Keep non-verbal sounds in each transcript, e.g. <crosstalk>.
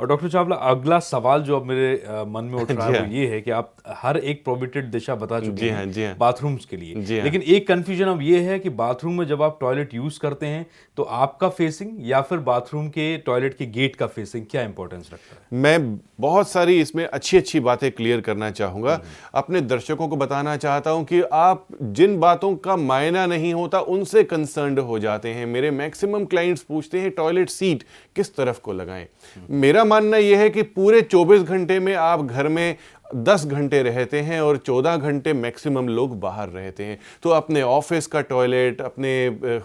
और डॉक्टर चावला अगला सवाल जो अब मेरे मन में उठ <laughs> रहा है हाँ। वो ये है कि आप हर एक प्रोबिटेड दिशा बता चुके जी हैं हाँ, जी हाँ। बाथरूम्स के लिए। हाँ। लेकिन एक कंफ्यूजन अब ये है कि बाथरूम में जब आप टॉयलेट यूज़ करते हैं तो आपका फेसिंग या फिर बाथरूम के टॉयलेट के गेट का फेसिंग क्या इंपॉर्टेंस रखता है? मैं बहुत सारी इसमें अच्छी अच्छी बातें क्लियर करना चाहूँगा। अपने दर्शकों को बताना चाहता हूँ कि आप जिन बातों का मायना नहीं होता उनसे कंसर्न हो जाते हैं। मेरे मैक्सिमम क्लाइंट्स पूछते हैं टॉयलेट सीट किस तरफ़ को लगाएँ? मेरा मानना यह है कि पूरे 24 घंटे में आप घर में 10 घंटे रहते हैं और 14 घंटे मैक्सिमम लोग बाहर रहते हैं। तो अपने ऑफ़िस का टॉयलेट, अपने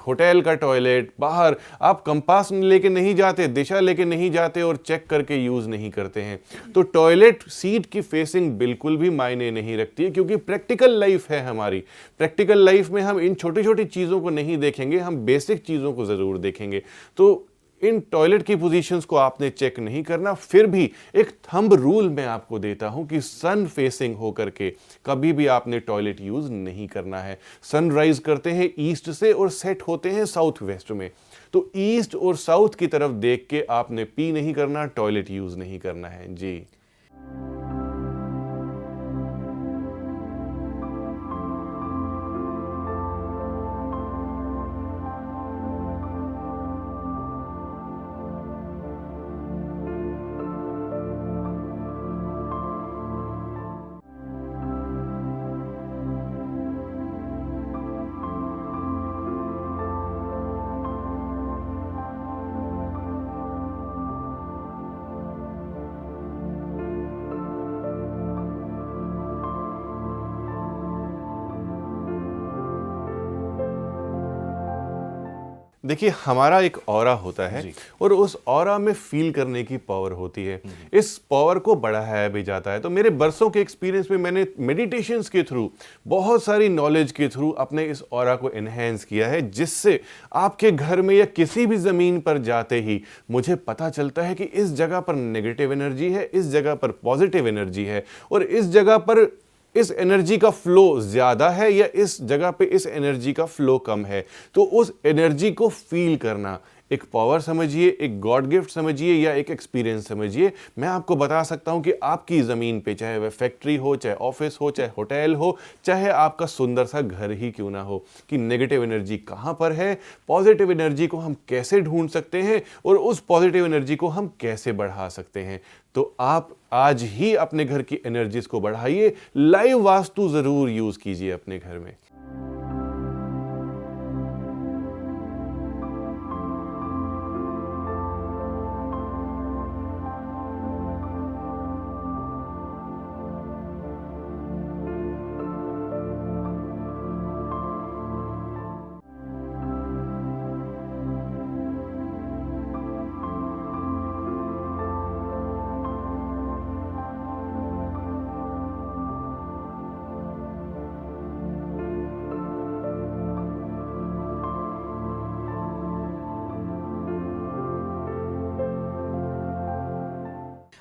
होटल का टॉयलेट, बाहर आप कंपास लेके नहीं जाते, दिशा लेके नहीं जाते और चेक करके यूज़ नहीं करते हैं। तो टॉयलेट सीट की फेसिंग बिल्कुल भी मायने नहीं रखती है क्योंकि प्रैक्टिकल लाइफ है हमारी। प्रैक्टिकल लाइफ में हम इन छोटी छोटी चीज़ों को नहीं देखेंगे, हम बेसिक चीज़ों को ज़रूर देखेंगे। तो इन टॉयलेट की पोजीशंस को आपने चेक नहीं करना, फिर भी एक थंब रूल मैं आपको देता हूँ कि सन फेसिंग होकर के कभी भी आपने टॉयलेट यूज़ नहीं करना है। सनराइज करते हैं ईस्ट से और सेट होते हैं साउथ वेस्ट में। तो ईस्ट और साउथ की तरफ़ देख के आपने पी नहीं करना टॉयलेट यूज़ नहीं करना है। जी। देखिए हमारा एक और होता है और उस और में फील करने की पावर होती है। इस पावर को बढ़ाया भी जाता है। तो मेरे बरसों के एक्सपीरियंस में मैंने मेडिटेशन के थ्रू बहुत सारी नॉलेज के थ्रू अपने इस और को एनहेंस किया है जिससे आपके घर में या किसी भी ज़मीन पर जाते ही मुझे पता चलता है कि इस जगह पर नेगेटिव एनर्जी है इस जगह पर पॉजिटिव एनर्जी है और इस जगह पर इस एनर्जी का फ्लो ज़्यादा है या इस जगह पे इस एनर्जी का फ्लो कम है? तो उस एनर्जी को फील करना। एक पावर समझिए, एक गॉड गिफ्ट समझिए या एक एक्सपीरियंस समझिए। मैं आपको बता सकता हूँ कि आपकी ज़मीन पे, चाहे वह फैक्ट्री हो, चाहे ऑफ़िस हो, चाहे होटल हो, चाहे आपका सुंदर सा घर ही क्यों ना हो, कि नेगेटिव एनर्जी कहाँ पर है पॉजिटिव एनर्जी को हम कैसे ढूंढ सकते हैं और उस पॉजिटिव एनर्जी को हम कैसे बढ़ा सकते हैं। तो आप आज ही अपने घर की एनर्जीज को बढ़ाइए। लाइव वास्तु ज़रूर यूज़ कीजिए अपने घर में।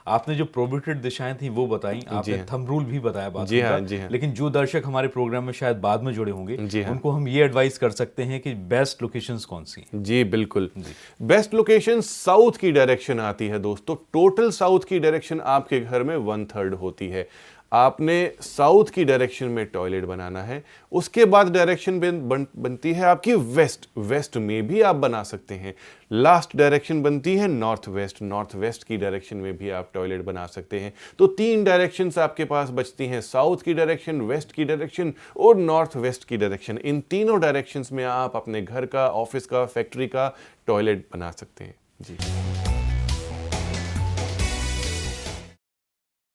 आपने जो प्रोबिटेड दिशाएँ थी वो बताई। आपने हाँ। थंब रूल भी बताया बात जी हाँ, जी हाँ। लेकिन जो दर्शक हमारे प्रोग्राम में शायद बाद में जुड़े होंगे हाँ। उनको हम ये एडवाइस कर सकते हैं कि बेस्ट लोकेशन कौन सी हैं। जी बिल्कुल। बेस्ट लोकेशन साउथ की डायरेक्शन आती है दोस्तों। टोटल साउथ की डायरेक्शन आपके घर में वन थर्ड होती है। आपने साउथ की डायरेक्शन में टॉयलेट बनाना है उसके बाद डायरेक्शन बन, बन, बनती है आपकी वेस्ट वेस्ट में भी आप बना सकते हैं। लास्ट डायरेक्शन बनती है नॉर्थ वेस्ट नॉर्थ वेस्ट की डायरेक्शन में भी आप टॉयलेट बना सकते हैं। तो तीन डायरेक्शंस आपके पास बचती हैं साउथ की डायरेक्शन वेस्ट की डायरेक्शन और नॉर्थ वेस्ट की डायरेक्शन। इन तीनों डायरेक्शंस में आप अपने घर का ऑफ़िस का फैक्ट्री का टॉयलेट बना सकते हैं। जी।